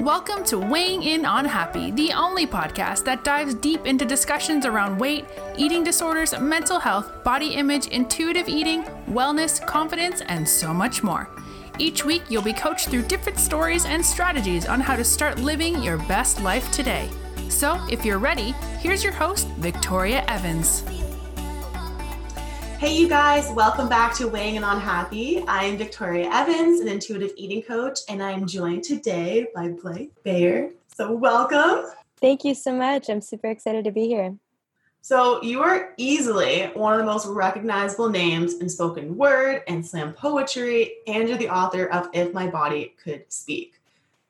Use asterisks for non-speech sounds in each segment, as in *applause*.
Welcome to Weighing In on Happy, the only podcast that dives deep into discussions around weight, eating disorders, mental health, body image, intuitive eating, wellness, confidence, and so much more. Each week, you'll be coached through different stories and strategies on how to start living your best life today. So, if you're ready, here's your host, Victoria Evans. Hey, you guys, welcome back to Weighing In on Happy. I'm Victoria Evans, an intuitive eating coach, and I'm joined today by Blythe Baird. So, welcome. Thank you so much. I'm super excited to be here. So, you are easily one of the most recognizable names in spoken word and slam poetry, and you're the author of If My Body Could Speak.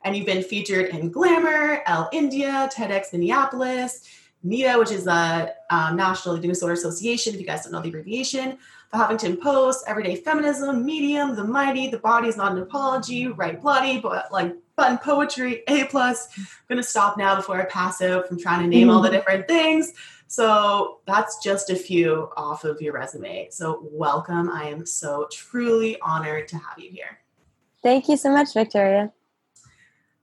And you've been featured in Glamour, Elle India, TEDx Minneapolis, NEDA, which is the um, National Disorder Association, if you guys don't know the abbreviation, the Huffington Post, Everyday Feminism, Medium, The Mighty, The Body is Not an Apology, Write Bloody, but like fun poetry, A plus. I'm gonna stop now before I pass out from trying to name all the different things. So that's just a few off of your resume. So welcome. I am so truly honored to have you here. Thank you so much, Victoria.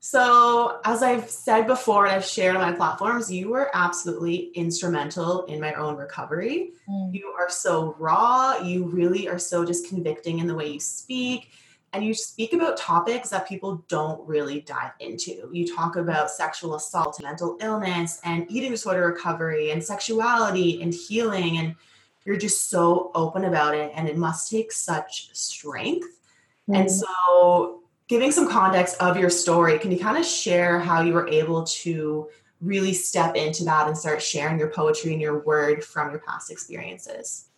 So, as I've said before and I've shared on my platforms, you were absolutely instrumental in my own recovery. Mm. You are so raw. You really are so just convicting in the way you speak. And you speak about topics that people don't really dive into. You talk about sexual assault, and mental illness, and eating disorder recovery, and sexuality and healing. And you're just so open about it. And it must take such strength. Mm. And so, giving some context of your story, can you kind of share how you were able to really step into that and start sharing your poetry and your word from your past experiences?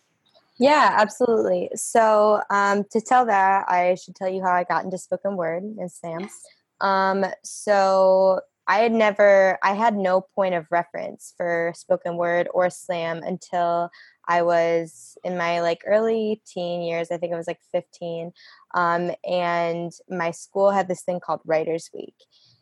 Yeah, absolutely. So, um, to tell that, I should tell you how I got into spoken word and slam. Yes. Um, so, I had never, I had no point of reference for spoken word or slam until I was in my like early teen years. I think I was like 15. Um, and my school had this thing called Writers Week.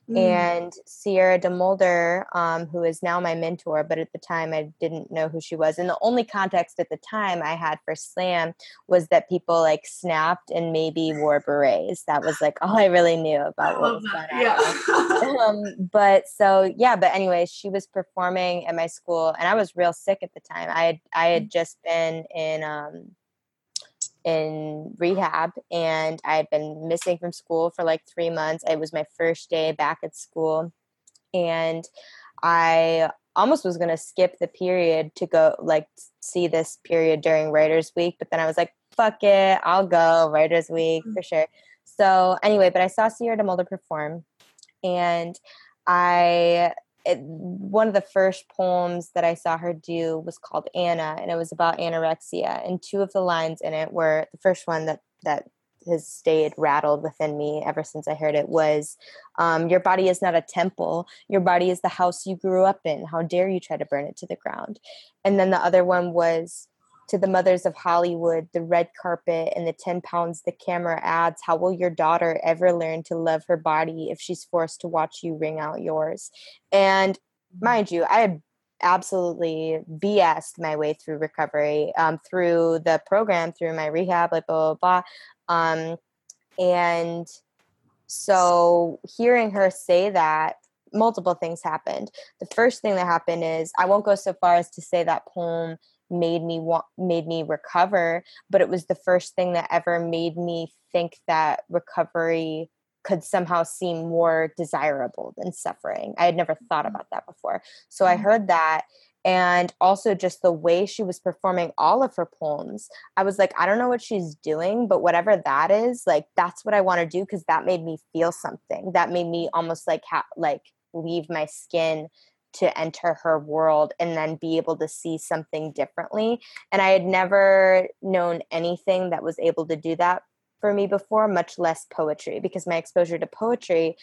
Mm. And Sierra DeMulder, um, who is now my mentor, but at the time I didn't know who she was. And the only context at the time I had for slam was that people like snapped and maybe wore berets. That was like *laughs* all I really knew about what was going on. Yeah. um, but so yeah, but anyway, she was performing at my school, and I was real sick at the time. I had I had mm. just been in um, in rehab and I had been missing from school for like three months. It was my first day back at school. And I almost was going to skip the period to go like see this period during Writers Week. But then I was like, fuck it, I'll go Writers Week mm. for sure. So anyway, but I saw Sierra DeMulder perform and I it, one of the first poems that I saw her do was called Anna, and it was about anorexia. And two of the lines in it were the first one that that has stayed rattled within me ever since I heard it was um, Your body is not a temple. Your body is the house you grew up in. How dare you try to burn it to the ground? And then the other one was to the mothers of Hollywood, the red carpet, and the 10 pounds the camera adds, how will your daughter ever learn to love her body if she's forced to watch you wring out yours? And mind you, I absolutely BS'd my way through recovery, um, through the program, through my rehab, like blah, blah, blah. Um, and so hearing her say that, multiple things happened. The first thing that happened is I won't go so far as to say that poem made me want made me recover but it was the first thing that ever made me think that recovery could somehow seem more desirable than suffering i had never thought mm. about that before so i mm. heard that and also just the way she was performing all of her poems i was like i don't know what she's doing but whatever that is like that's what i want to do because that made me feel something that made me almost like ha- like leave my skin to enter her world and then be able to see something differently. And I had never known anything that was able to do that for me before, much less poetry, because my exposure to poetry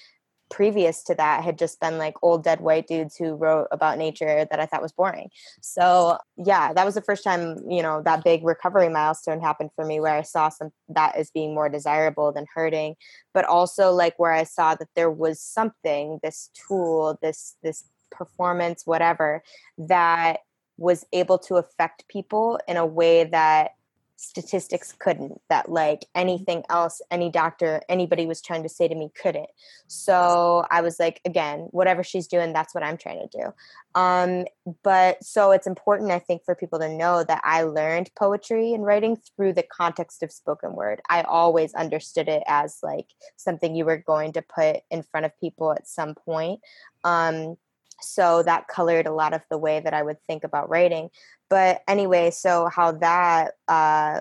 previous to that had just been like old dead white dudes who wrote about nature that I thought was boring. So, yeah, that was the first time, you know, that big recovery milestone happened for me where I saw some that as being more desirable than hurting, but also like where I saw that there was something, this tool, this this performance, whatever, that was able to affect people in a way that statistics couldn't that like anything else any doctor anybody was trying to say to me couldn't. So i was like again whatever she's doing that's what i'm trying to do. Um but so it's important i think for people to know that i learned poetry and writing through the context of spoken word. I always understood it as like something you were going to put in front of people at some point. Um so that colored a lot of the way that I would think about writing. But anyway, so how that uh,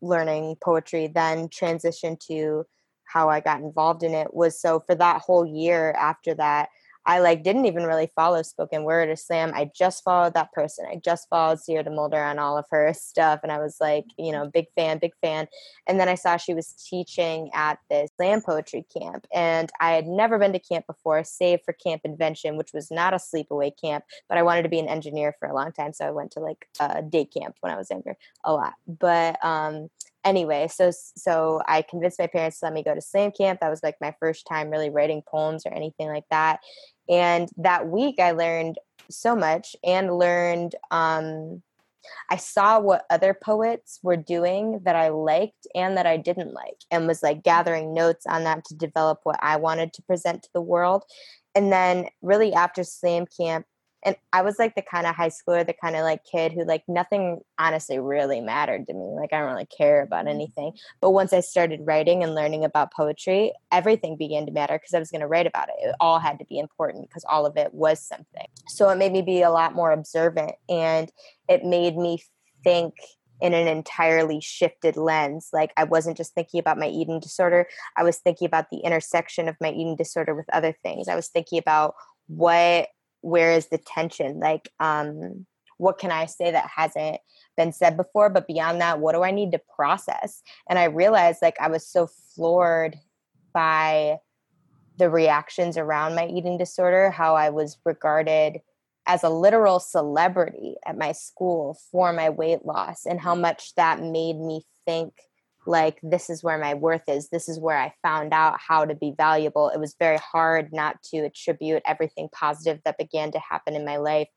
learning poetry then transitioned to how I got involved in it was so for that whole year after that, I like didn't even really follow spoken word or slam. I just followed that person. I just followed Sierra DeMulder on all of her stuff. And I was like, you know, big fan, big fan. And then I saw she was teaching at this slam poetry camp. And I had never been to camp before, save for Camp Invention, which was not a sleepaway camp, but I wanted to be an engineer for a long time. So I went to like a day camp when I was younger a lot. But um anyway, so so I convinced my parents to let me go to slam camp. That was like my first time really writing poems or anything like that. And that week, I learned so much and learned. Um, I saw what other poets were doing that I liked and that I didn't like, and was like gathering notes on that to develop what I wanted to present to the world. And then, really, after Slam Camp, and I was like the kind of high schooler, the kind of like kid who like nothing honestly really mattered to me. Like I don't really care about mm-hmm. anything. But once I started writing and learning about poetry, everything began to matter because I was going to write about it. It all had to be important because all of it was something. So it made me be a lot more observant and it made me think in an entirely shifted lens. Like I wasn't just thinking about my eating disorder, I was thinking about the intersection of my eating disorder with other things. I was thinking about what where is the tension? Like um what can i say that hasn't been said before? But beyond that what do i need to process? And i realized like i was so floored by the reactions around my eating disorder how i was regarded as a literal celebrity at my school for my weight loss and how much that made me think like this is where my worth is. This is where i found out how to be valuable. It was very hard not to attribute everything positive that began to happen in my life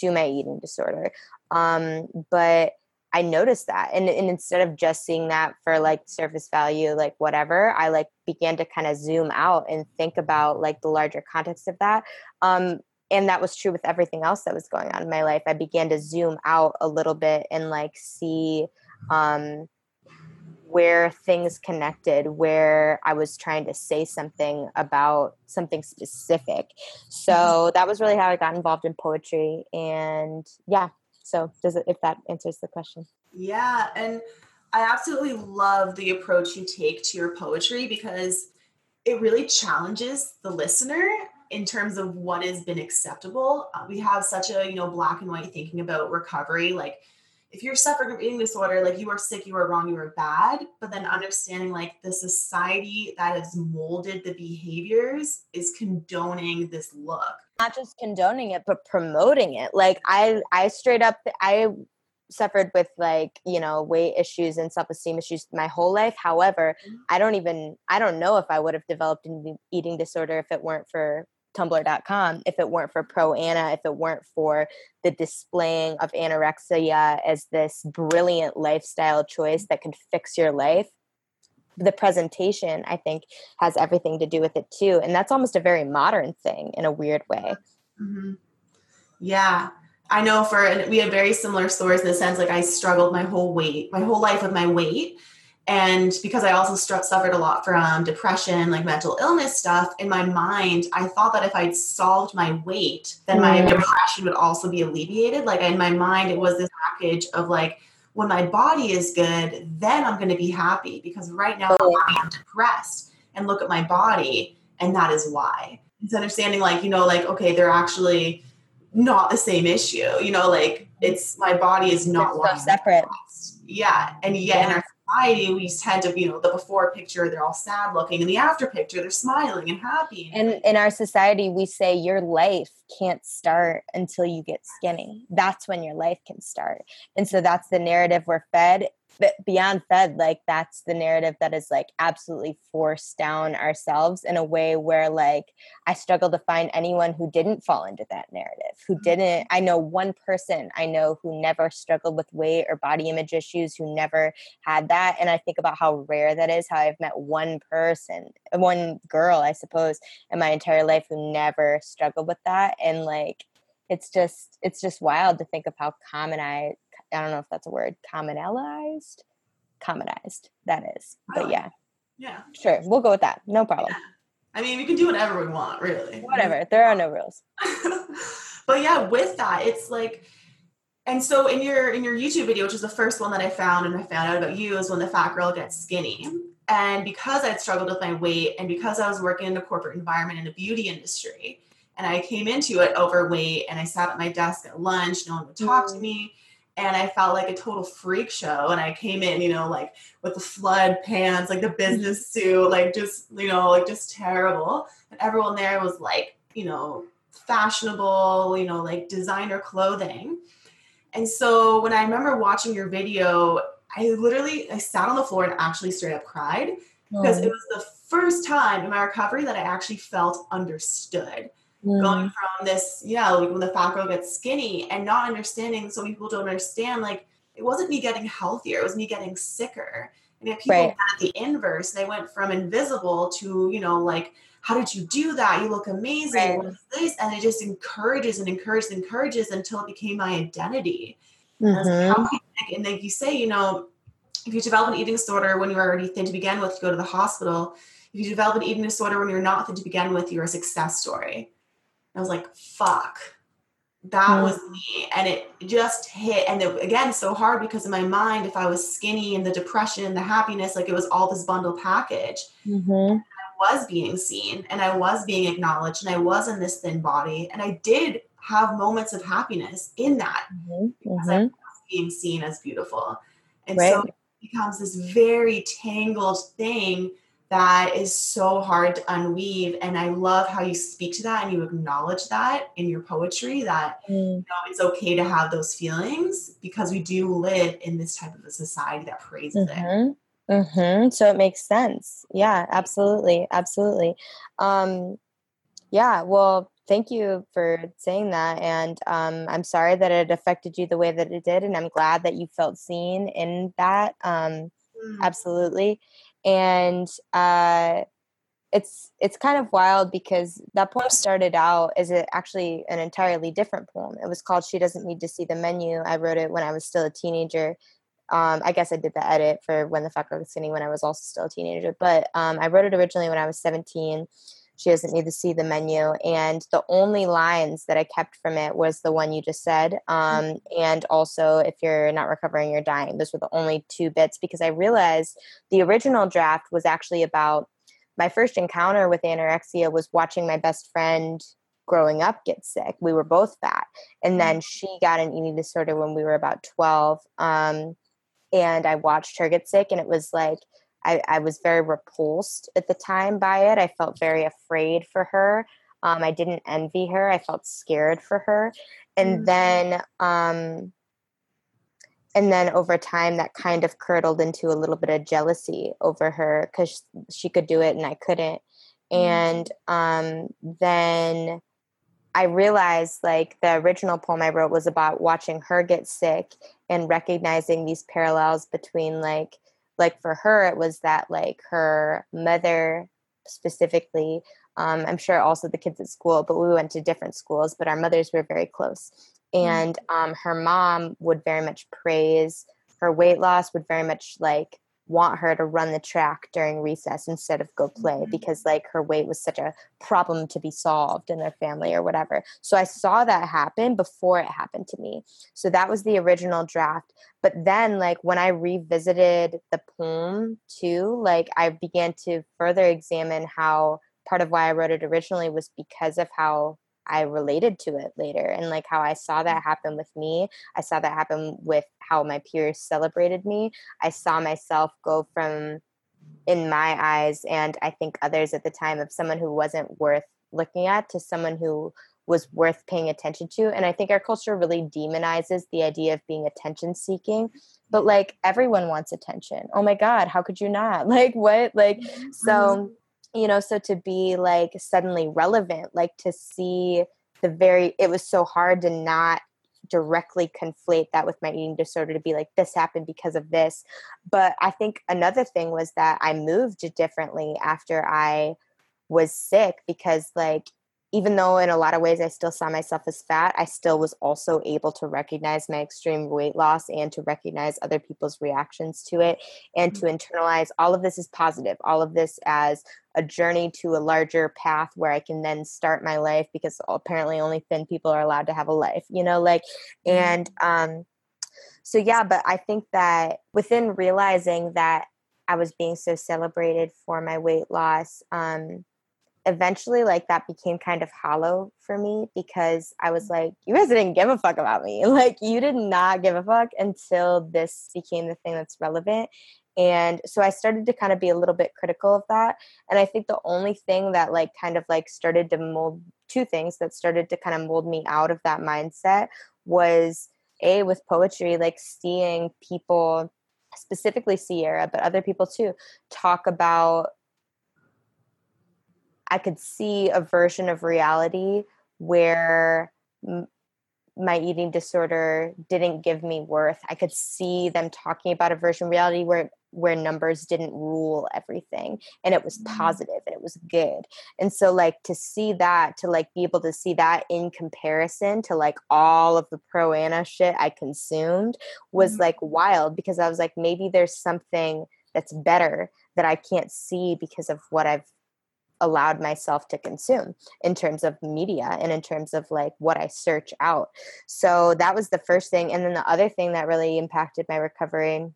to my eating disorder um, but i noticed that and, and instead of just seeing that for like surface value like whatever i like began to kind of zoom out and think about like the larger context of that um, and that was true with everything else that was going on in my life. I began to zoom out a little bit and like see um, where things connected, where I was trying to say something about something specific. So mm-hmm. that was really how I got involved in poetry. And yeah, so does it, if that answers the question. Yeah. And I absolutely love the approach you take to your poetry because it really challenges the listener in terms of what has been acceptable. Uh, we have such a, you know, black and white thinking about recovery. Like if you're suffering from eating disorder, like you are sick, you are wrong, you are bad. But then understanding like the society that has molded the behaviors is condoning this look. Not just condoning it, but promoting it. Like I I straight up I suffered with like you know weight issues and self-esteem issues my whole life however mm-hmm. i don't even i don't know if i would have developed an eating disorder if it weren't for tumblr.com if it weren't for pro ana, if it weren't for the displaying of anorexia as this brilliant lifestyle choice that can fix your life. The presentation, I think, has everything to do with it too. And that's almost a very modern thing in a weird way. Mm-hmm. Yeah. I know for, we have very similar stories in the sense like I struggled my whole weight, my whole life with my weight and because I also st- suffered a lot from depression, like mental illness stuff, in my mind, I thought that if I'd solved my weight, then my mm. depression would also be alleviated. Like in my mind, it was this package of like, when my body is good, then I'm going to be happy because right now I'm depressed and look at my body, and that is why. It's understanding, like, you know, like, okay, they're actually not the same issue, you know, like it's my body is not separate. Yeah. And yet yeah. in our society, we tend to, you know, the before picture, they're all sad looking, and the after picture, they're smiling and happy. And in our society, we say your life can't start until you get skinny. That's when your life can start. And so that's the narrative we're fed beyond fed like that's the narrative that is like absolutely forced down ourselves in a way where like i struggle to find anyone who didn't fall into that narrative who mm-hmm. didn't i know one person i know who never struggled with weight or body image issues who never had that and i think about how rare that is how i've met one person one girl i suppose in my entire life who never struggled with that and like it's just it's just wild to think of how common I I don't know if that's a word, commonalized, commonized that is. But yeah. Yeah. Sure. We'll go with that. No problem. Yeah. I mean, we can do whatever we want, really. Whatever. There are no rules. *laughs* but yeah, with that, it's like and so in your in your YouTube video, which is the first one that I found and I found out about you is when the fat girl gets skinny. And because I'd struggled with my weight and because I was working in a corporate environment in the beauty industry, and I came into it overweight and I sat at my desk at lunch, no one would talk mm. to me and I felt like a total freak show. And I came in, you know, like with the flood pants, like the business *laughs* suit, like just, you know, like just terrible. And everyone there was like, you know, fashionable, you know, like designer clothing. And so when I remember watching your video, I literally I sat on the floor and actually straight up cried because oh. it was the first time in my recovery that I actually felt understood mm. going from this, yeah, like when the fat girl gets skinny and not understanding. So many people don't understand, like, it wasn't me getting healthier, it was me getting sicker. And if people right. had the inverse, they went from invisible to, you know, like, how did you do that? You look amazing. Right. this? And it just encourages and encourages and encourages until it became my identity. Mm-hmm. And, and like you say, you know, if you develop an eating disorder when you're already thin to begin with, you go to the hospital. If you develop an eating disorder when you're not thin to begin with, you're a success story. I was like, fuck, that mm. was me. And it just hit. And it, again, so hard because in my mind, if I was skinny and the depression, the happiness, like it was all this bundle package. Mm-hmm. I was being seen and I was being acknowledged and I was in this thin body. And I did have moments of happiness in that mm-hmm. because I mm-hmm. was being seen as beautiful. And right. so it becomes this very tangled thing that is so hard to unweave and i love how you speak to that and you acknowledge that in your poetry that mm. you know, it's okay to have those feelings because we do live in this type of a society that praises mm-hmm. it Mm-hmm. So it makes sense. Yeah, absolutely. Absolutely. Um, yeah, well, thank you for saying that. And um, I'm sorry that it affected you the way that it did. And I'm glad that you felt seen in that. Um, mm. Absolutely and uh, it's it's kind of wild because that poem started out as a, actually an entirely different poem. It was called "She Doesn't Need to See the Menu." I wrote it when I was still a teenager. Um, I guess I did the edit for when the fuck was skinny when I was also still a teenager, but um, I wrote it originally when I was 17 she doesn't need to see the menu and the only lines that i kept from it was the one you just said mm. um, and also if you're not recovering you're dying those were the only two bits because i realized the original draft was actually about my first encounter with anorexia was watching my best friend growing up get sick we were both fat and then mm. she got an eating disorder when we were about 12 um, and i watched her get sick and it was like I, I was very repulsed at the time by it. I felt very afraid for her. Um, I didn't envy her. I felt scared for her. And mm-hmm. then, um, and then over time, that kind of curdled into a little bit of jealousy over her because she could do it and I couldn't. Mm-hmm. And um, then I realized like the original poem I wrote was about watching her get sick and recognizing these parallels between like like for her it was that like her mother specifically um, i'm sure also the kids at school but we went to different schools but our mothers were very close mm-hmm. and um, her mom would very much praise her weight loss would very much like want her to run the track during recess instead of go play mm-hmm. because like her weight was such a problem to be solved in their family or whatever. So I saw that happen before it happened to me. So that was the original draft. But then like when I revisited the poem too, like I began to further examine how part of why I wrote it originally was because of how I related to it later and like how I saw that mm. happen with me. I saw that happen with how my peers celebrated me. I saw myself go from, in my eyes, and I think others at the time, of someone who wasn't worth looking at to someone who was worth paying attention to. And I think our culture really demonizes the idea of being attention seeking. But like everyone wants attention. Oh my God, how could you not? *laughs* Like what? Like, so, mm-hmm. You know, so to be like suddenly relevant, like to see the very, it was so hard to not directly conflate that with my eating disorder to be like this happened because of this. But i think another thing was that i moved differently after i was sick because like even though in a lot of ways I still saw myself as fat, I still was also able to recognize my extreme weight loss and to recognize other people's reactions to it and mm-hmm. to internalize all of this is positive, all of this as a journey to a larger path where I can then start my life because apparently only thin people are allowed to have a life, you know, like, mm-hmm. and, um, so yeah, but I think that within realizing that I was being so celebrated for my weight loss, um, eventually like that became kind of hollow for me because I was mm. like, you guys didn't give a fuck about me. *laughs* Like you did not give a fuck until this became the thing that's relevant. And so I started to kind of be a little bit critical of that. And I think the only thing that like kind of like started to mold two things that started to kind of mold me out of that mindset was a with poetry, like seeing people specifically Sierra, but other people too, talk about I could see a version of reality where m- my eating disorder didn't give me worth. I could see them talking about a version of reality where where numbers didn't rule everything and it was mm-hmm. positive and it was good. And so like to see that to like be able to see that in comparison to like all of the pro ana shit I consumed was mm-hmm. like wild because I was like maybe there's something that's better that I can't see because of what I've allowed myself to consume in terms of media and in terms of like what I search out. So that was the first thing. And then the other thing that really impacted my recovery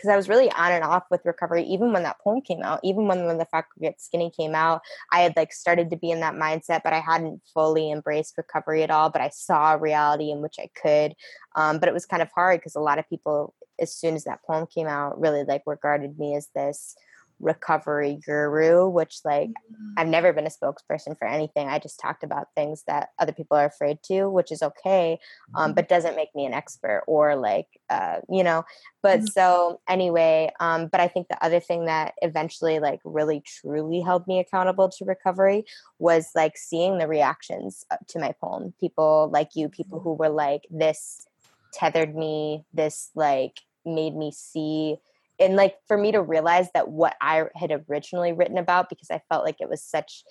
because I was really on and off with recovery, even when that poem came out, even when when the fact get skinny came out, I had like started to be in that mindset, but I hadn't fully embraced recovery at all. But I saw a reality in which I could, um, but it was kind of hard because a lot of people, as soon as that poem came out, really like regarded me as this recovery guru, which like mm-hmm. I've never been a spokesperson for anything. I just talked about things that other people are afraid to, which is okay, um, mm-hmm. but doesn't make me an expert or like, uh, you know. But mm-hmm. so anyway, um, but I think the other thing that eventually like really truly held me accountable to recovery was like seeing the reactions uh, to my poem. People like you, people who were like, this tethered me, this like made me see and like for me to realize that what I had originally written about because I felt like it was such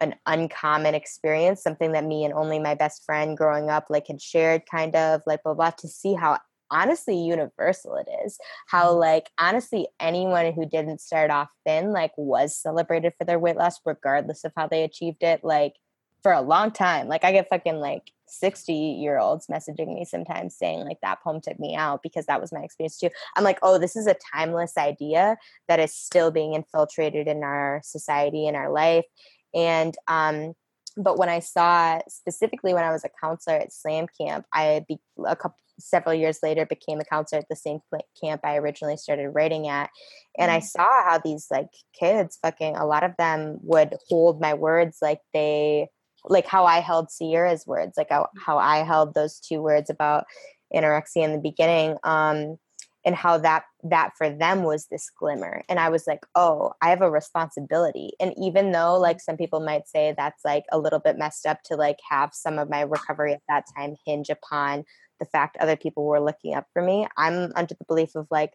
an uncommon experience, something that me and only my best friend growing up like had shared kind of like blah blah to see how honestly universal it is how mm-hmm. like honestly anyone who didn't start off thin like was celebrated for their weight loss regardless of how they achieved it like for a long time like i get fucking like 60 year olds messaging me sometimes saying like that poem took me out because that was my experience too i'm like oh this is a timeless idea that is still being infiltrated in our society in our life and um but when i saw specifically when i was a counselor at slam camp i be a couple several years later became a counselor at the same camp i originally started writing at and i mm. saw how these like kids fucking a lot of them would hold my words like they like how I held Sierra's words, like how, mm. how I held those two words about anorexia in the beginning, um, and how that that for them was this glimmer. And I was like, oh, I have a responsibility. And even though like some people might say that's like a little bit messed up to like have some of my recovery at that time hinge upon the fact other people were looking up for me, I'm under the belief of like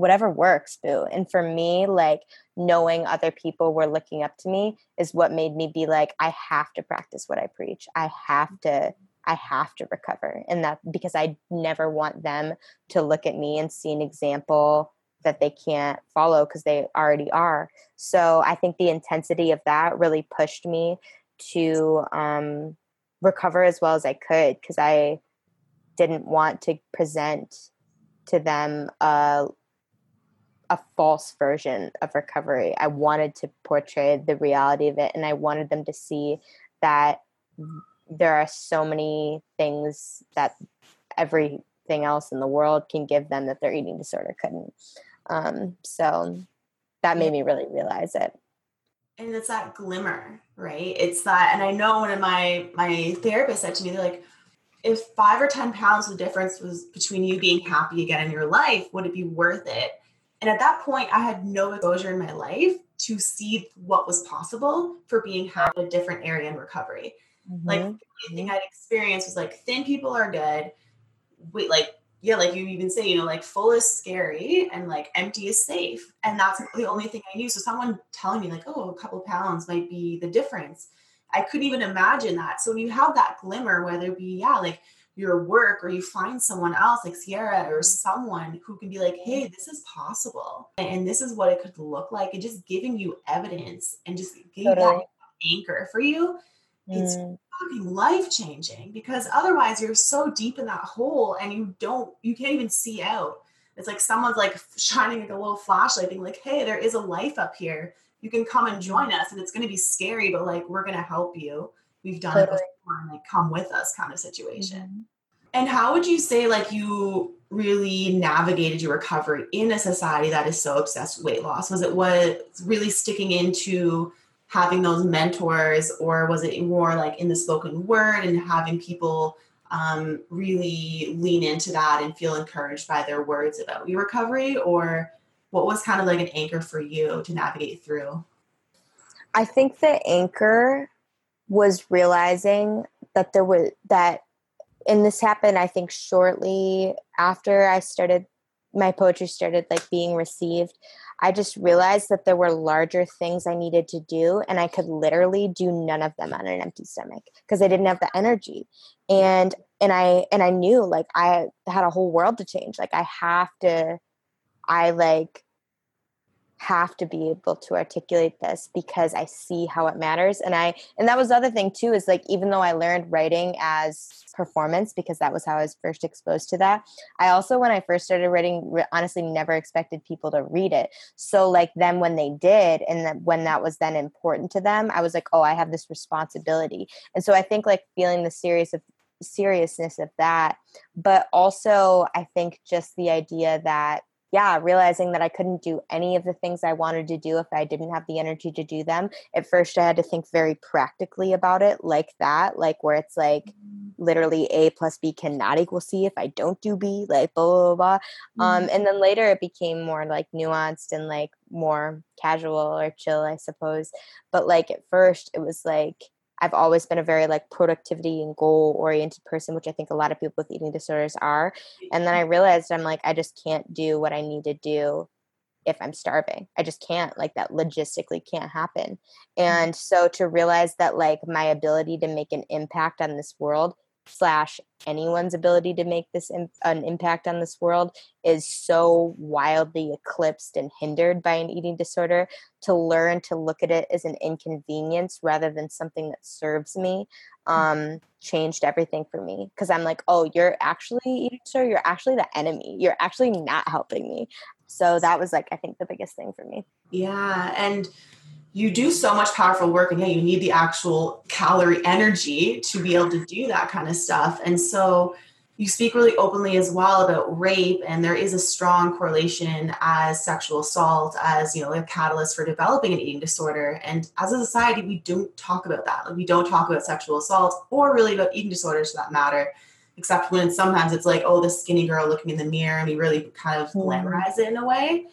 whatever works, boo. And for me, like knowing other people were looking up to me is what made me be like, I have to practice what I preach. I have to, I have to recover. And that because I never want them to look at me and see an example that they can't follow because they already are. So I think the intensity of that really pushed me to um, recover as well as I could because I didn't want to present to them a a false version of recovery. I wanted to portray the reality of it and I wanted them to see that there are so many things that everything else in the world can give them that their eating disorder couldn't. Um, so that made me really realize it. and it's that glimmer, right? It's that, and I know one of my my therapist said to me, they're like, if five or ten pounds the difference was between you being happy again in your life, would it be worth it? And at that point, I had no exposure in my life to see what was possible for being in a different area in recovery. Mm-hmm. Like the thing I'd experienced was like thin people are good. Wait, like yeah, like you even say, you know, like full is scary and like empty is safe. And that's the only thing I knew. So someone telling me like, oh, a couple pounds might be the difference. I couldn't even imagine that. So when you have that glimmer, whether it be, yeah, like your work or you find someone else like Sierra or someone who can be like, hey, this is possible. And this is what it could look like. And just giving you evidence and just giving totally. that anchor for you. It's mm fucking life changing because otherwise you're so deep in that hole and you don't you can't even see out it's like someone's like shining like a little flashlight being like hey there is a life up here you can come and join us and it's going to be scary but like we're going to help you we've done totally. it before and like come with us kind of situation mm-hmm. and how would you say like you really navigated your recovery in a society that is so obsessed with weight loss was it what really sticking into having those mentors or was it more like in the spoken word and having people um, really lean into that and feel encouraged by their words about your recovery or what was kind of like an anchor for you to navigate through i think the anchor was realizing that there was that and this happened i think shortly after i started my poetry started like being received I just realized that there were larger things I needed to do, and I could literally do none of them on an empty stomach because I didn't have the energy. And and I and I knew like I had a whole world to change. Like I have to, I like have to be able to articulate this because I see how it matters. And I and that was the other thing too is like even though I learned writing as performance because that was how I was first exposed to that. I also when I first started writing honestly never expected people to read it. So like then when they did and that when that was then important to them, I was like, "Oh, I have this responsibility." And so I think like feeling the serious of seriousness of that, but also I think just the idea that yeah, realizing that I couldn't do any of the things I wanted to do if I didn't have the energy to do them. At first, I had to think very practically about it, like that, like where it's like literally A plus B cannot equal C if I don't do B, like blah, blah, blah. Um, mm-hmm. Um, and then later it became more like nuanced and like more casual or chill, I suppose. But like at first, it was like, I've always been a very like productivity and goal oriented person, which I think a lot of people with eating disorders are. And then I realized I'm like, I just can't do what I need to do if I'm starving. I just can't, like, that logistically can't happen. Mm-hmm. And so to realize that, like, my ability to make an impact on this world slash anyone's ability to make this an impact on this world is so wildly eclipsed and hindered by an eating disorder. To learn to look at it as an inconvenience rather than something that serves me mm. um, changed everything for me. Because i'm like oh you're actually eating disorder? You're actually the enemy. You're actually not helping me. So that was like i think the biggest thing for me. Yeah and you do so much powerful work and yeah you need the actual calorie energy to be able to do that kind of stuff. And so you speak really openly as well about rape and there is a strong correlation as sexual assault as you know a catalyst for developing an eating disorder. And as a society we don't talk about that. Like we don't talk about sexual assault or really about eating disorders for that matter except when sometimes it's like oh the skinny girl looking in the mirror and we really kind of mm-hmm. glamorize it in a way.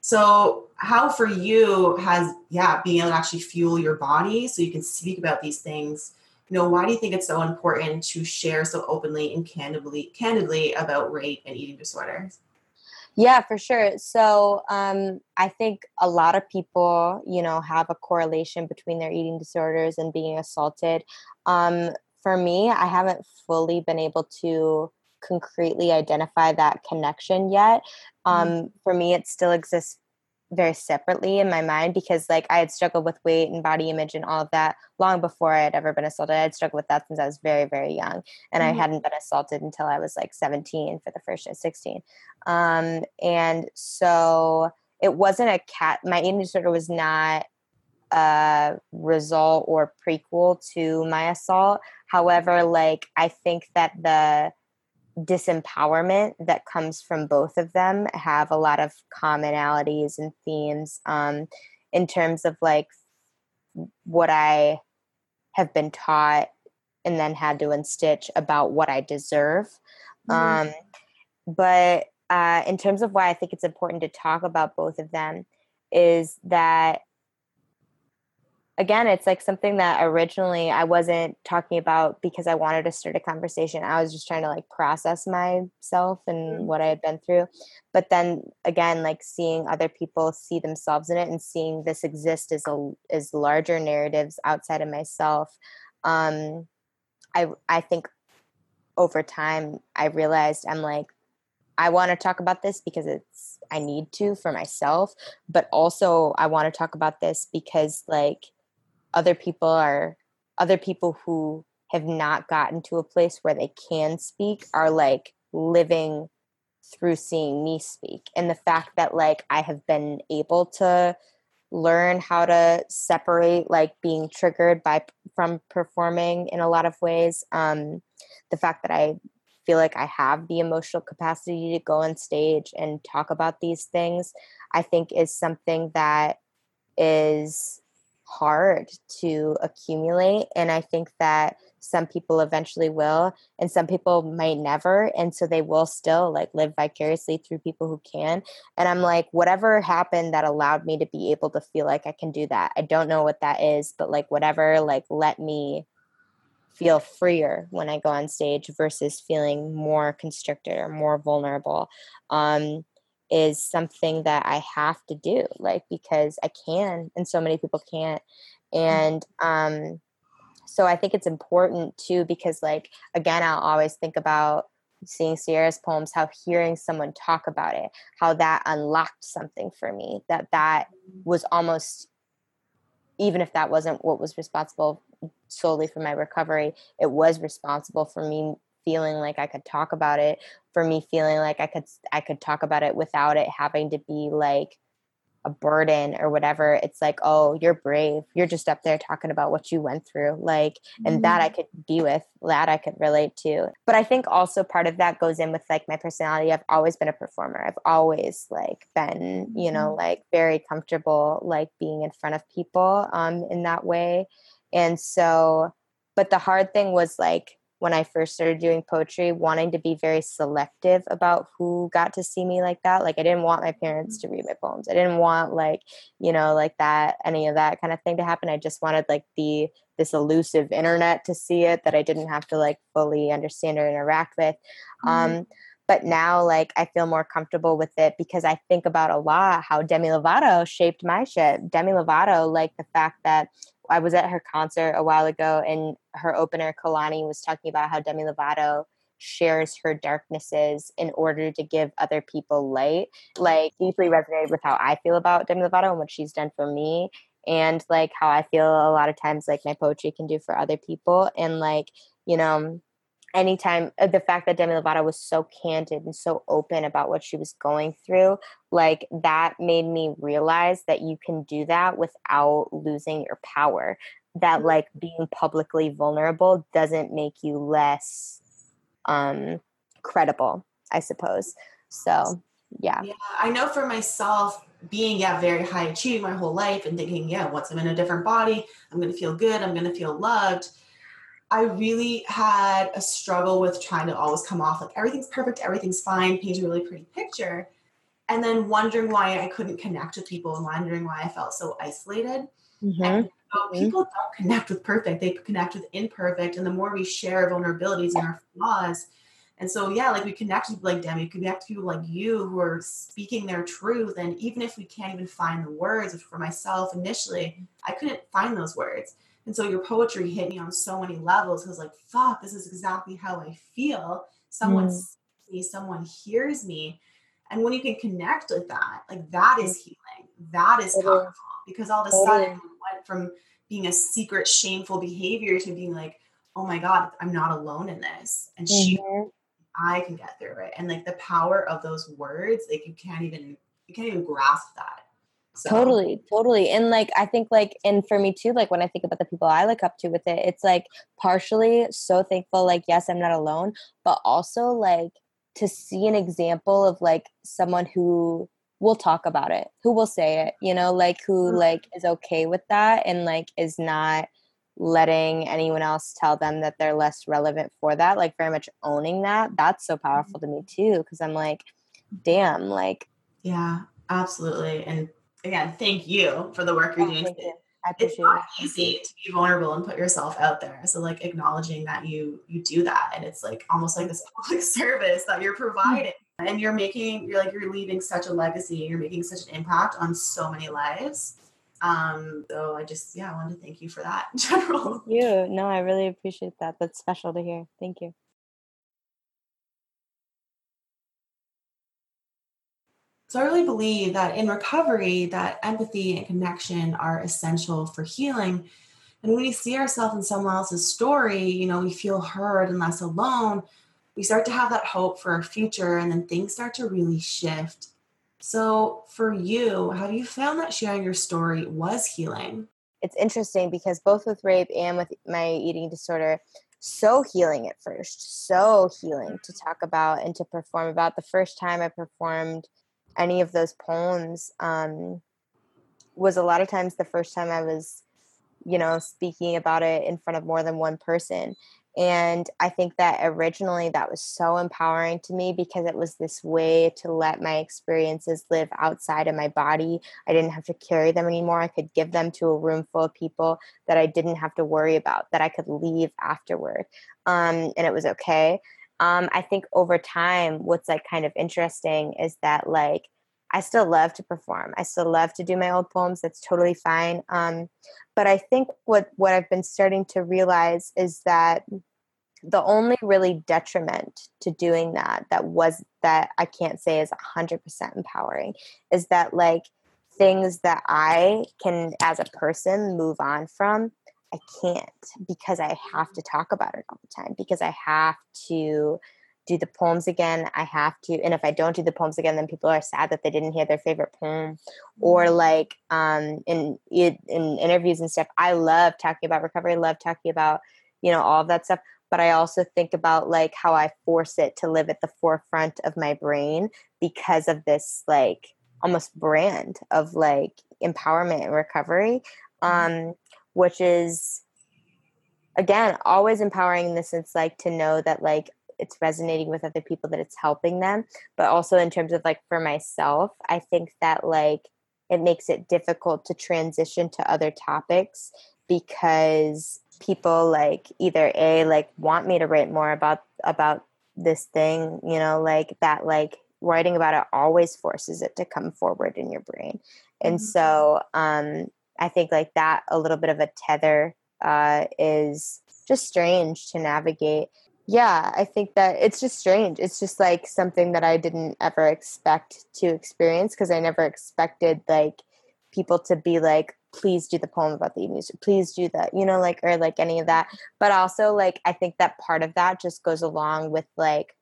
So, how for you has, yeah, being able to actually fuel your body so you can speak about these things? You know, why do you think it's so important to share so openly and candidly, candidly about rape and eating disorders? Yeah, for sure. So um, I think a lot of people, you know, have a correlation between their eating disorders and being assaulted. Um, for me, I haven't fully been able to concretely identify that connection yet. Mm-hmm. Um, for me, it still exists very separately in my mind because like I had struggled with weight and body image and all of that long before I had ever been assaulted. I had struggled with that since I was very, very young. And mm-hmm. I hadn't been assaulted until I was like 17 for the first time, 16. Um, and so it wasn't a cat, my eating disorder was not a result or prequel to my assault. However, like I think that the disempowerment that comes from both of them have a lot of commonalities and themes um, in terms of like what I have been taught and then had to unstitch about what I deserve. Mm-hmm. Um, but uh, in terms of why I think it's important to talk about both of them, is that again, it's like something that originally I wasn't talking about because I wanted to start a conversation. I was just trying to like process myself and mm-hmm. what I had been through. But then again, like seeing other people see themselves in it and seeing this exist as a as larger narratives outside of myself. Um, I I think over time I realized I'm like I want to talk about this because it's I need to for myself, but also I want to talk about this because like other people are other people who have not gotten to a place where they can speak are like living through seeing me speak. And the fact that like I have been able to learn how to separate like being triggered by from performing in a lot of ways um the fact that i feel like i have the emotional capacity to go on stage and talk about these things i think is something that is hard to accumulate and i think that some people eventually will and some people might never and so they will still like live vicariously through people who can and i'm like whatever happened that allowed me to be able to feel like i can do that? I don't know what that is but like whatever like let me feel freer when i go on stage versus feeling more constricted or more vulnerable. Um is something that i have to do like because i can and so many people can't mm. and um so i think it's important too because like again i'll always think about seeing sierra's poems how hearing someone talk about it how that unlocked something for me that that was almost even if that wasn't what was responsible solely for my recovery it was responsible for me feeling like i could talk about it for me feeling like i could i could talk about it without it having to be like a burden or whatever. It's like oh you're brave. You're just up there talking about what you went through like and mm-hmm. that i could be with that i could relate to. But i think also part of that goes in with like my personality. I've always been a performer. I've always like been you know mm-hmm. like very comfortable like being in front of people um in that way. And so but the hard thing was like when I first started doing poetry, wanting to be very selective about who got to see me like that. Like I didn't want my parents to read my poems. I didn't want like, you know, like that, any of that kind of thing to happen. I just wanted like the this elusive internet to see it that I didn't have to like fully understand or interact with. Mm-hmm. Um but now like I feel more comfortable with it because I think about a lot how Demi Lovato shaped my shit. Demi Lovato, like the fact that I was at her concert a while ago, and her opener Kehlani was talking about how Demi Lovato shares her darknesses in order to give other people light. Like deeply resonated with how I feel about Demi Lovato and what she's done for me, and like how I feel a lot of times like my poetry can do for other people, and like you know anytime uh, the fact that Demi Lovato was so candid and so open about what she was going through, like that made me realize that you can do that without losing your power. That mm-hmm. like being publicly vulnerable doesn't make you less um credible, I suppose. So yeah. Yeah, I know for myself, being yeah very high achieving my whole life and thinking yeah once i'm in a different body i'm going to feel good i'm going to feel loved I really had a struggle with trying to always come off like everything's perfect, everything's fine, paint a really pretty picture, and then wondering why I couldn't connect with people and wondering why I felt so isolated. Mm-hmm. And so mm-hmm. people don't connect with perfect; they connect with imperfect. And the more we share vulnerabilities and our flaws, and so yeah, like we connect with like Demi, we connect to people like you who are speaking their truth. And even if we can't even find the words, for myself initially, I couldn't find those words. And so your poetry hit me on so many levels. I was like, fuck, this is exactly how I feel. Someone mm. sees me, someone hears me. And when you can connect with that, like that is healing. That is powerful because all of a sudden you went from being a secret, shameful behavior to being like, oh my God, I'm not alone in this. And mm-hmm. she I can get through it. And like the power of those words, like you can't even you can't even grasp that. So. Totally, totally. And like I think like and for me too, like when I think about the people I look up to with it, it's like partially so thankful, like, yes, I'm not alone, but also like to see an example of like someone who will talk about it who will say it you know like who mm-hmm. like is okay with that and like is not letting anyone else tell them that they're less relevant for that like very much owning that that's so mm-hmm. powerful to me too because i'm like damn like yeah absolutely and again thank you for the work you're doing. you. it's not easy to be vulnerable and put yourself out there. So like acknowledging that you you do that and it's like almost like this *laughs* public service that you're providing. And you're making you're like you're leaving such a legacy you're making such an impact on so many lives. Um so i just yeah i wanted to thank you for that *laughs* in general. Thank you. No i really appreciate that. That's special to hear. Thank you so i really believe that in recovery that empathy and connection are essential for healing and when we see ourselves in someone else's story you know we feel heard and less alone we start to have that hope for our future and then things start to really shift. So, for you, have you found that sharing your story was healing? It's interesting because both with rape and with my eating disorder, so healing at first, so healing to talk about and to perform about. The first time I performed any of those poems um, was a lot of times the first time I was, you know, speaking about it in front of more than one person. And I think that originally that was so empowering to me because it was this way to let my experiences live outside of my body. I didn't have to carry them anymore. I could give them to a room full of people that I didn't have to worry about, that I could leave afterward. Um, and it was okay. Um, I think over time, what's like kind of interesting is that like I still love to perform. I still love to do my old poems. That's totally fine. Um, but I think what what I've been starting to realize is that the only really detriment to doing that that was that I can't say is 100% empowering is that like things that I can as a person move on from I can't because I have to talk about it all the time because I have to do the poems again I have to and if I don't do the poems again then people are sad that they didn't hear their favorite poem or mm-hmm. like um in in interviews and stuff I love talking about recovery I love talking about you know all of that stuff but I also think about like how I force it to live at the forefront of my brain because of this like almost brand of like empowerment and recovery mm-hmm. um which is again always empowering in the sense like to know that like it's resonating with other people that it's helping them but also in terms of like for myself i think that like it makes it difficult to transition to other topics because people like either a like want me to write more about about this thing you know like that like writing about it always forces it to come forward in your brain and mm-hmm. so um i think like that a little bit of a tether uh is just strange to navigate. Yeah i think that it's just strange. It's just like something that i didn't ever expect to experience because i never expected like people to be like please do the poem about the music please do that you know like or like any of that. But also like i think that part of that just goes along with like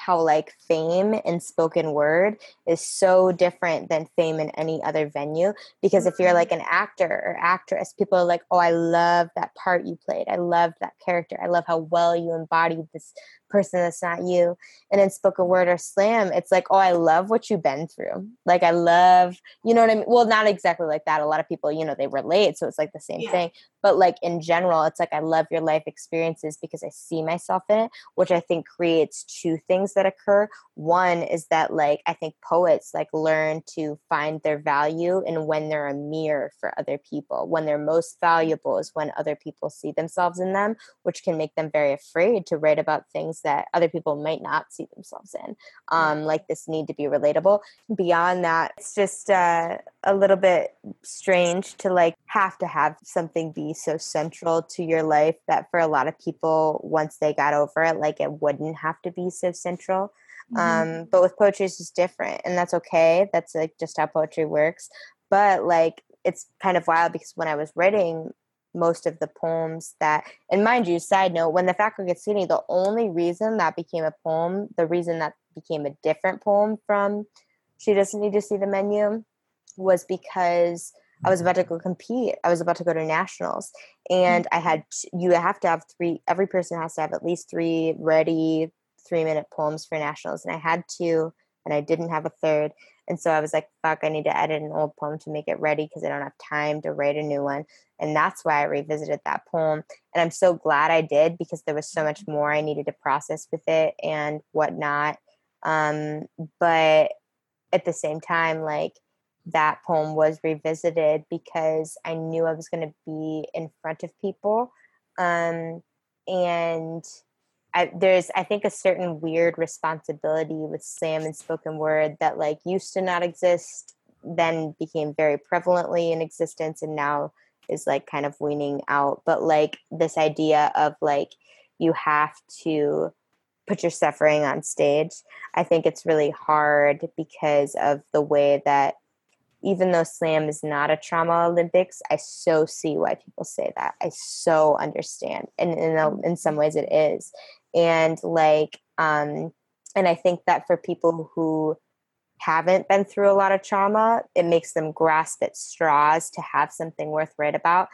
how like fame in spoken word is so different than fame in any other venue because if you're mm-hmm. like an actor or actress people are like oh i love that part you played i love that character i love how well you embodied this person that's not you. And in spoken word or slam, it's like, oh, I love what you've been through. Like I love, you know what I mean? Well, not exactly like that. A lot of people, you know, they relate. So it's like the same yeah. thing. But like in general, it's like I love your life experiences because I see myself in it, which I think creates two things that occur. One is that like I think poets like learn to find their value and when they're a mirror for other people. When they're most valuable is when other people see themselves in them, which can make them very afraid to write about things that other people might not see themselves in um, like this need to be relatable. Beyond that it's just uh, a little bit strange to like have to have something be so central to your life that for a lot of people once they got over it like it wouldn't have to be so central. Mm-hmm. um, but with poetry it's just different and that's okay. That's like just how poetry works. But like it's kind of wild because when I was writing most of the poems that and mind you side note when the girl gets skinny the only reason that became a poem the reason that became a different poem from she doesn't need to see the menu was because i was about to go compete i was about to go to nationals and i had you have to have three every person has to have at least three ready three minute poems for nationals and i had to and I didn't have a third. And so I was like, fuck, I need to edit an old poem to make it ready because I don't have time to write a new one. And that's why I revisited that poem. And I'm so glad I did because there was so much more I needed to process with it and whatnot. Um, but at the same time, like that poem was revisited because I knew I was going to be in front of people. Um, and I, there's I think a certain weird responsibility with slam and spoken word that like used to not exist, then became very prevalently in existence, and now is like kind of weaning out. But like this idea of like you have to put your suffering on stage, I think it's really hard because of the way that even though slam is not a trauma olympics i so see why people say that i so understand and in, uh, in some ways it is and like um and i think that for people who haven't been through a lot of trauma it makes them grasp at straws to have something worth write about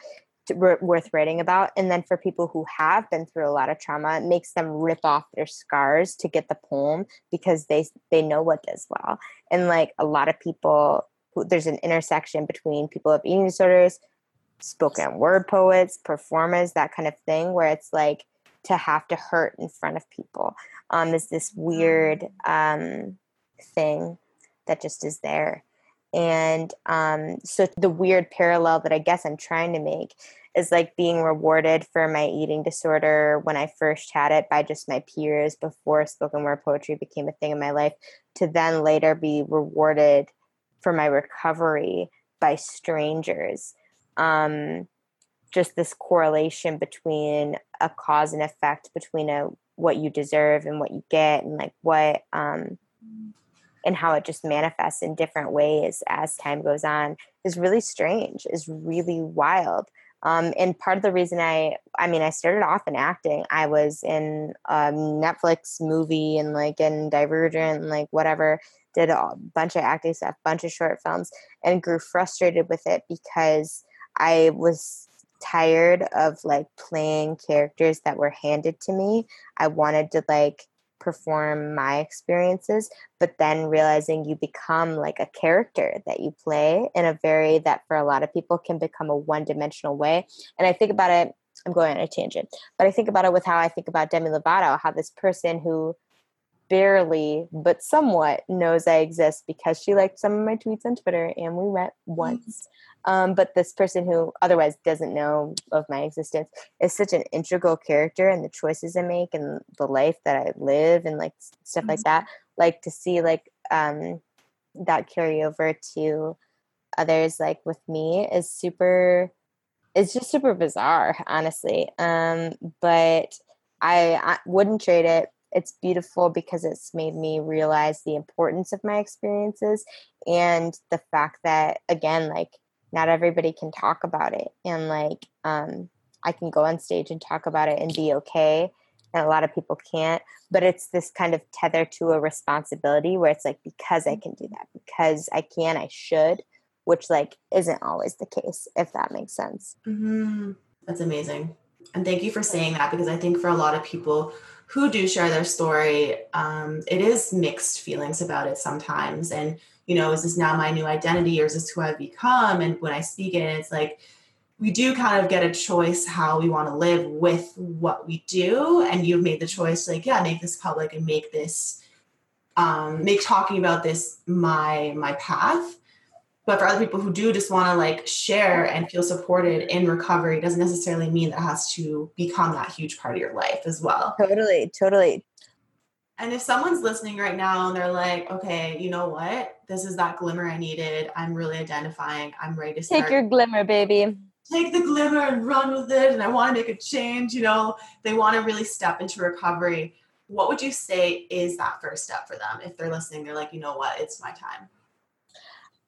to, worth writing about. And then for people who have been through a lot of trauma it makes them rip off their scars to get the poem because they they know what does well. And like a lot of people who there's an intersection between people with eating disorders spoken word poets performers that kind of thing where it's like to have to hurt in front of people um, is this weird um, thing that just is there. And um, so the weird parallel that I guess I'm trying to make is like being rewarded for my eating disorder when I first had it by just my peers before spoken word poetry became a thing in my life, to then later be rewarded for my recovery by strangers. Um, just this correlation between a cause and effect between a what you deserve and what you get and like what um and how it just manifests in different ways as time goes on is really strange is really wild um, and part of the reason I, I mean, I started off in acting. I was in a Netflix movie and like in Divergent, and like whatever. Did a bunch of acting stuff, bunch of short films, and grew frustrated with it because I was tired of like playing characters that were handed to me. I wanted to like perform my experiences, but then realizing you become like a character that you play in a very that for a lot of people can become a one dimensional way. And I think about it, I'm going on a tangent, but I think about it with how I think about Demi Lovato, how this person who barely but somewhat knows I exist because she liked some of my tweets on Twitter and we met mm-hmm. once. Um, but this person who otherwise doesn't know of my existence is such an integral character in the choices I make and the life that I live and like stuff mm-hmm. like that. Like to see like um, that carry over to others like with me is super it's just super bizarre honestly um but I, I wouldn't trade it it's beautiful because it's made me realize the importance of my experiences and the fact that again like not everybody can talk about it and like um i can go on stage and talk about it and be okay and a lot of people can't but it's this kind of tether to a responsibility where it's like because i can do that because i can i should which like isn't always the case if that makes sense. Mm-hmm. that's amazing. And thank you for saying that because i think for a lot of people who do share their story, um, it is mixed feelings about it sometimes. And, you know, is this now my new identity or is this who I've become? And when I speak it, it's like, we do kind of get a choice how we want to live with what we do. And you've made the choice, like, yeah, make this public and make this, um, make talking about this my my path but for other people who do just want to like share and feel supported in recovery doesn't necessarily mean that has to become that huge part of your life as well. Totally totally. And if someone's listening right now and they're like okay you know what? This is that glimmer i needed. I'm really identifying. I'm ready to start. take your glimmer baby. Take the glimmer and run with it and i want to make a change you know? They want to really step into recovery. What would you say is that first step for them if they're listening? They're like you know what? It's my time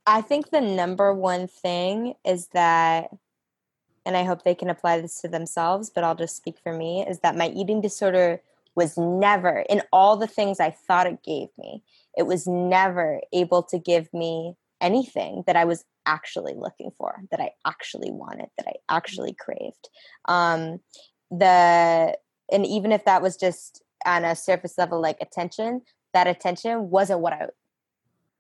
I think the number one thing is that, and I hope they can apply this to themselves, but I'll just speak for me, is that my eating disorder was never, in all the things I thought it gave me, it was never able to give me anything that I was actually looking for, that I actually wanted, that I actually craved. Um, the and even if that was just on a surface level like attention, that attention wasn't what I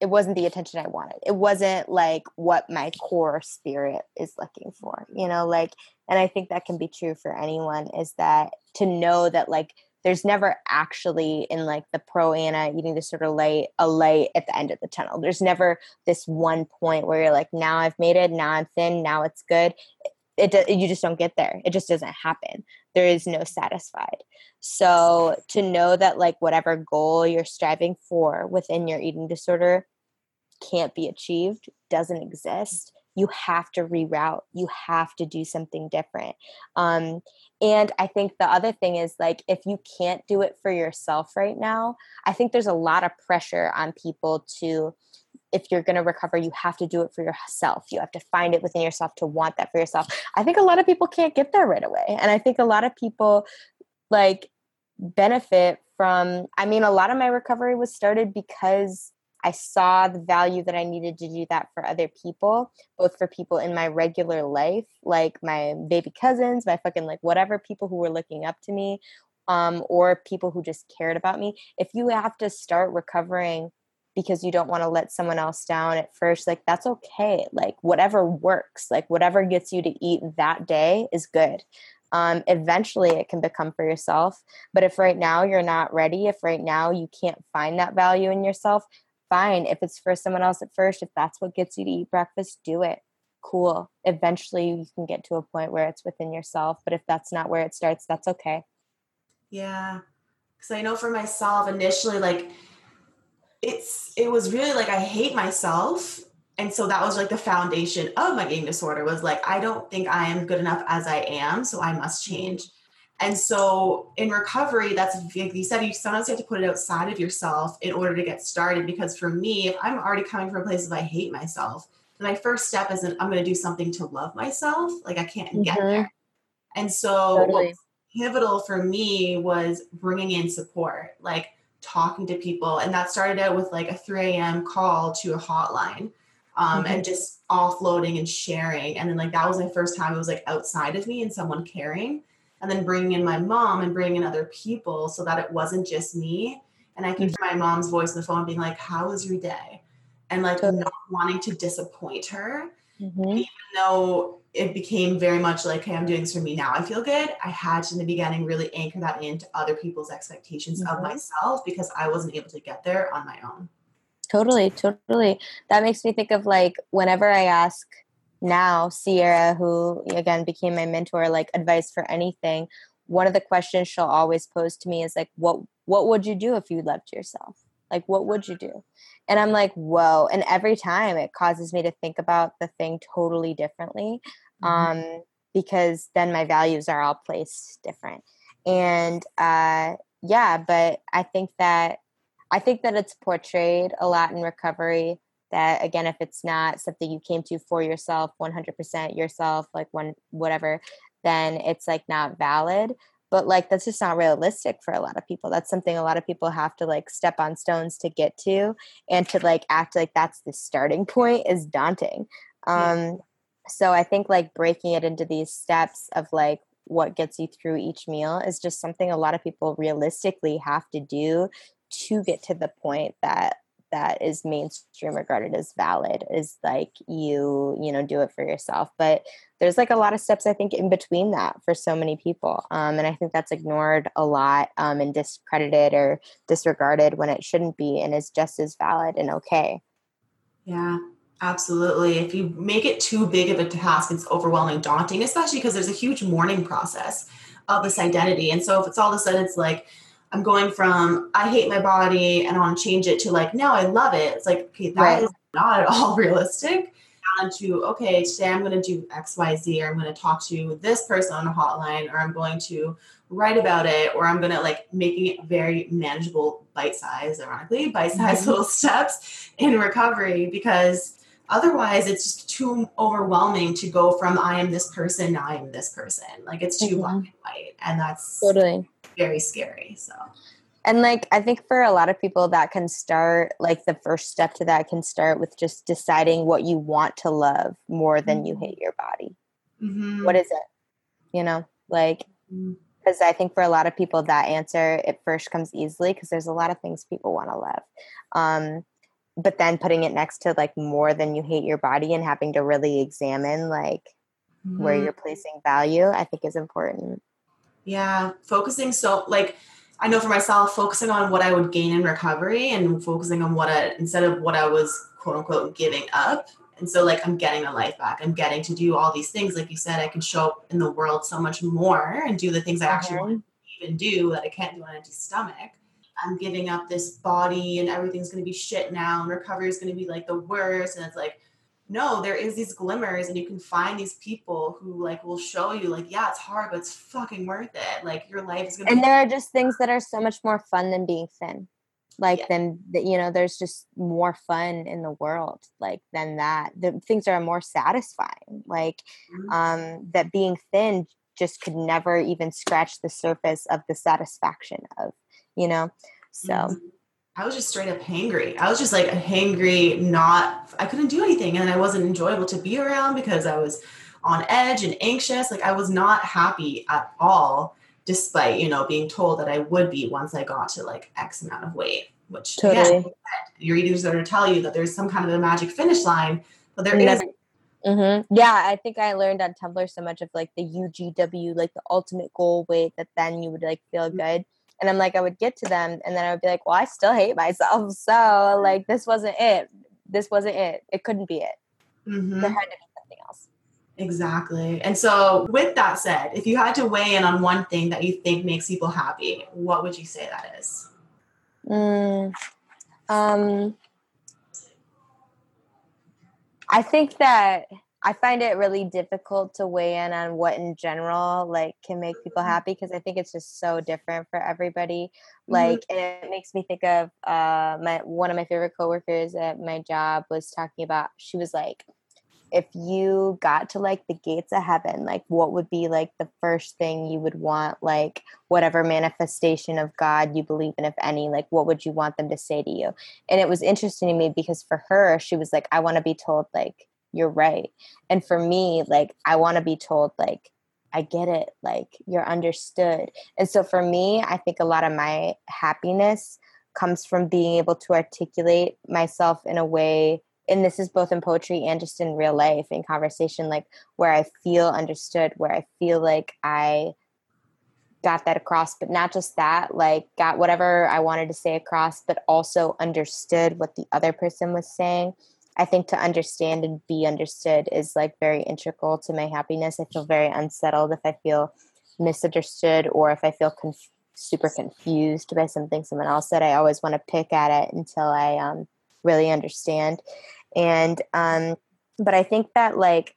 it wasn't the attention I wanted. It wasn't like what my core spirit is looking for, you know, like, and I think that can be true for anyone is that to know that like there's never actually in like the pro ana eating disorder light a light at the end of the tunnel. There's never this one point where you're like, now I've made it, now I'm thin, now it's good. It, you just don't get there. It just doesn't happen. There is no satisfied. So to know that like whatever goal you're striving for within your eating disorder can't be achieved, doesn't exist, you have to reroute. You have to do something different. Um, and I think the other thing is like if you can't do it for yourself right now, I think there's a lot of pressure on people to if you're going to recover, you have to do it for yourself. You have to find it within yourself to want that for yourself. I think a lot of people can't get there right away. And I think a lot of people like benefit from i mean a lot of my recovery was started because i saw the value that i needed to do that for other people both for people in my regular life like my baby cousins my fucking like whatever people who were looking up to me um, or people who just cared about me if you have to start recovering because you don't want to let someone else down at first like that's okay like whatever works like whatever gets you to eat that day is good um, eventually it can become for yourself. But if right now you're not ready, if right now you can't find that value in yourself, fine. If it's for someone else at first, if that's what gets you to eat breakfast, do it. Cool. Eventually you can get to a point where it's within yourself. But if that's not where it starts, that's okay. Yeah. Because I know for myself, initially, like, it's it was really like I hate myself. And so that was like the foundation of my eating disorder was like i don't think i am good enough as i am so i must change. And so in recovery that's like you said you sometimes have to put it outside of yourself in order to get started because for me if i'm already coming from a place of i hate myself then my first step isn't i'm going to do something to love myself. Like i can't mm-hmm. get there. And so totally. what pivotal for me was bringing in support. Like talking to people and that started out with like a 3 a.m call to a hotline um, mm-hmm. and just offloading and sharing. And then like that was my first time it was like outside of me and someone caring. And then bringing in my mom and bringing in other people so that it wasn't just me. And I could mm-hmm. hear my mom's voice on the phone being like, How was your day? And like not wanting to disappoint her. Mm-hmm. Even though it became very much like, Hey, I'm doing this for me now. I feel good. I had to in the beginning really anchor that into other people's expectations of mm-hmm. myself because I wasn't able to get there on my own. Totally, totally. That makes me think of like whenever I ask now Sierra, who again became my mentor, like advice for anything, one of the questions she'll always pose to me is like, "What what would you do if you loved yourself? Like, what would you do?" And I'm like, "Whoa!" And every time it causes me to think about the thing totally differently, mm-hmm. um, because then my values are all placed different. And uh, yeah, but I think that I think that it's portrayed a lot in recovery that again if it's not something you came to for yourself 100% yourself like one whatever then it's like not valid but like that's just not realistic for a lot of people. That's something a lot of people have to like step on stones to get to and to like act like that's the starting point is daunting. Um so i think like breaking it into these steps of like what gets you through each meal is just something a lot of people realistically have to do to get to the point that that is mainstream regarded as valid is like you you know do it for yourself but there's like a lot of steps i think in between that for so many people um, and i think that's ignored a lot um, and discredited or disregarded when it shouldn't be and is just as valid and okay. Yeah absolutely. If you make it too big of a task it's overwhelming daunting especially because there's a huge mourning process of this identity and so if it's all of a sudden it's like I'm going from I hate my body and I want to change it to like, no, I love it. It's like, okay, that right. is not at all *laughs* realistic. Down to, okay, today I'm going to do X, Y, Z, or I'm going to talk to this person on a hotline, or I'm going to write about it, or I'm going to like making it very manageable, bite size, ironically, bite size mm-hmm. little steps in recovery because otherwise it's just too overwhelming to go from I am this person, now I am this person. Like it's too mm-hmm. black and white. And that's totally very scary. So and like I think for a lot of people that can start like the first step to that can start with just deciding what you want to love more than mm-hmm. you hate your body. Mm-hmm. What is it? You know, like because mm-hmm. I think for a lot of people that answer it first comes easily because there's a lot of things people want to love. Um, but then putting it next to like more than you hate your body and having to really examine like mm-hmm. where you're placing value, I think is important. Yeah, focusing so like I know for myself, focusing on what I would gain in recovery and focusing on what I instead of what I was quote unquote giving up. And so like I'm getting a life back. I'm getting to do all these things. Like you said, I can show up in the world so much more and do the things I actually mm-hmm. want to even do that I can't do on an empty stomach. I'm giving up this body and everything's gonna be shit now and recovery is gonna be like the worst. And it's like, no, there is these glimmers and you can find these people who like will show you like, yeah, it's hard, but it's fucking worth it. Like your life is gonna And there are just things that are so much more fun than being thin. Like yeah. than you know, there's just more fun in the world, like than that. The things are more satisfying. Like mm-hmm. um that being thin just could never even scratch the surface of the satisfaction of, you know. So mm-hmm I was just straight up hangry. I was just like a hangry, not, I couldn't do anything. And I wasn't enjoyable to be around because I was on edge and anxious. Like I was not happy at all, despite, you know, being told that I would be once I got to like X amount of weight, which totally. again, your eating disorder tell you that there's some kind of a magic finish line, but there Never. is Mm-hmm. Yeah, I think I learned on Tumblr so much of like the UGW, like the ultimate goal weight that then you would like feel mm-hmm. good. And I'm like, I would get to them and then I would be like, well, I still hate myself. *laughs* So, like, this wasn't it. This wasn't it. It couldn't be it. Mm-hmm. There had to be something else. Exactly. And so, with that said, if you had to weigh in on one thing that you think makes people happy, what would you say that is? Mm, um, I think that I find it really difficult to weigh in on what in general like can make people mm-hmm. happy because I think it's just so different for everybody. Mm-hmm. Like mm-hmm. it makes me think of uh my one of my favorite coworkers at my job was talking about she was like if you got to like the gates of heaven, like what would be like the first thing you would want, like whatever manifestation of God you believe in, if any, like what would you want them to say to you? And it was interesting to me because for her, she was like, I want to be told, like, you're right. And for me, like, I want to be told, like, I get it, like, you're understood. And so for me, I think a lot of my happiness comes from being able to articulate myself in a way and this is both in poetry and just in real life in conversation like where i feel understood where i feel like i got that across but not just that like got whatever i wanted to say across but also understood what the other person was saying I think to understand and be understood is like very integral to my happiness. I feel very unsettled if I feel misunderstood or if I feel conf- super confused by something someone else said. I always want to pick at it until I um, really understand. And, um, but I think that like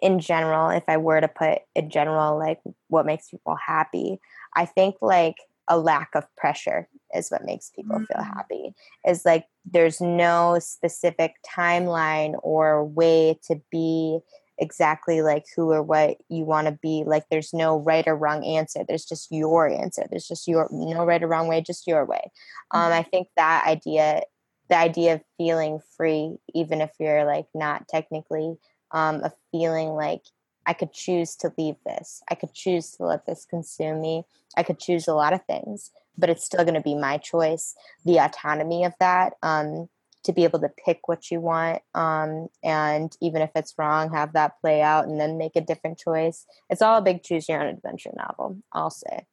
in general, if I were to put in general, like what makes people happy, I think like a lack of pressure is what makes people feel mm. happy is like there's no specific timeline or way to be exactly like who or what you want to be like there's no right or wrong answer there's just your answer there's just your no right or wrong way just your way um i mm-hmm. think that idea the idea of feeling free even if you're like not technically um a feeling like I could choose to leave this. I could choose to let this consume me. I could choose a lot of things, but it's still going to be my choice. The autonomy of that, um, to be able to pick what you want, um, and even if it's wrong, have that play out and then make a different choice. It's all a big choose your own adventure novel, I'll say.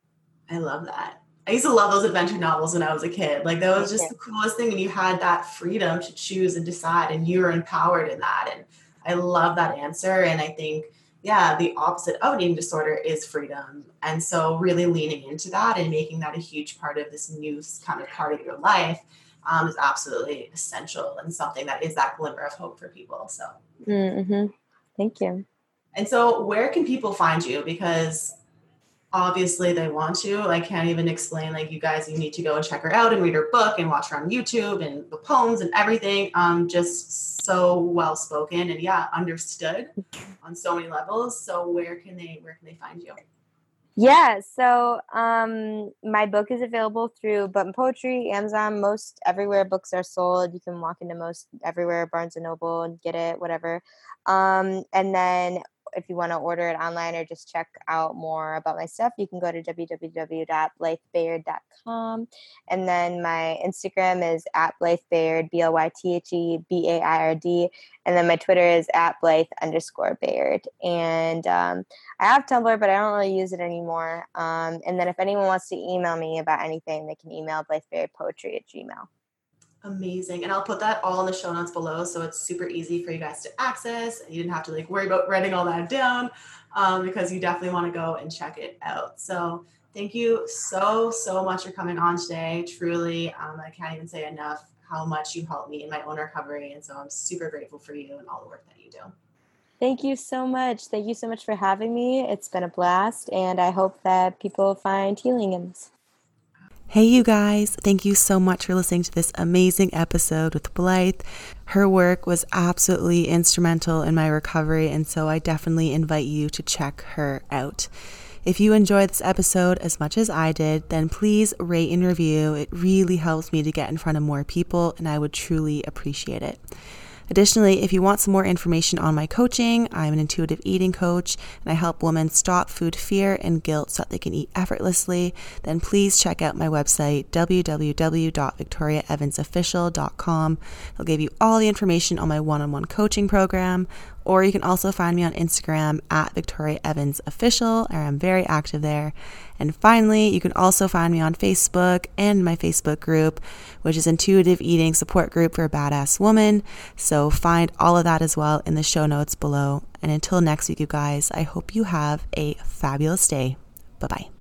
I love that. I used to love those adventure novels when I was a kid. Like that was just the coolest thing. And you had that freedom to choose and decide, and you were empowered in that. And I love that answer. And I think yeah, the opposite of an eating disorder is freedom. And so, really leaning into that and making that a huge part of this new kind of part of your life um, is absolutely essential and something that is that glimmer of hope for people. So, mm-hmm. thank you. And so, where can people find you? Because obviously they want to. I can't even explain like you guys you need to go and check her out and read her book and watch her on YouTube and the poems and everything. Um just so well spoken and yeah, understood on so many levels. So where can they where can they find you? Yeah, so um my book is available through Button Poetry, Amazon, most everywhere books are sold. You can walk into most everywhere, Barnes and Noble and get it, whatever. Um and then if you want to order it online or just check out more about my stuff, you can go to www.blythebaird.com. And then my Instagram is at Blythe Baird, B L Y T H E B A I R D. And then my Twitter is at Blythe underscore Baird. And um, I have Tumblr, but I don't really use it anymore. Um, and then if anyone wants to email me about anything, they can email Poetry at gmail. Amazing. And I'll put that all in the show notes below. So it's super easy for you guys to access. You didn't have to like worry about writing all that down um, because you definitely want to go and check it out. So thank you so, so much for coming on today. Truly, um, I can't even say enough how much you helped me in my own recovery. And so I'm super grateful for you and all the work that you do. Thank you so much. Thank you so much for having me. It's been a blast. And I hope that people find healing in this. Hey, you guys, thank you so much for listening to this amazing episode with Blythe. Her work was absolutely instrumental in my recovery, and so I definitely invite you to check her out. If you enjoyed this episode as much as I did, then please rate and review. It really helps me to get in front of more people, and I would truly appreciate it. Additionally, if you want some more information on my coaching, I'm an intuitive eating coach and I help women stop food fear and guilt so that they can eat effortlessly, then please check out my website, www.victoriaevansofficial.com. It'll give you all the information on my one on one coaching program, or you can also find me on Instagram at Victoria Evans Official, I'm very active there. And finally, you can also find me on Facebook and my Facebook group, which is Intuitive Eating Support Group for a Badass Woman. So find all of that as well in the show notes below. And until next week, you guys, I hope you have a fabulous day. Bye bye.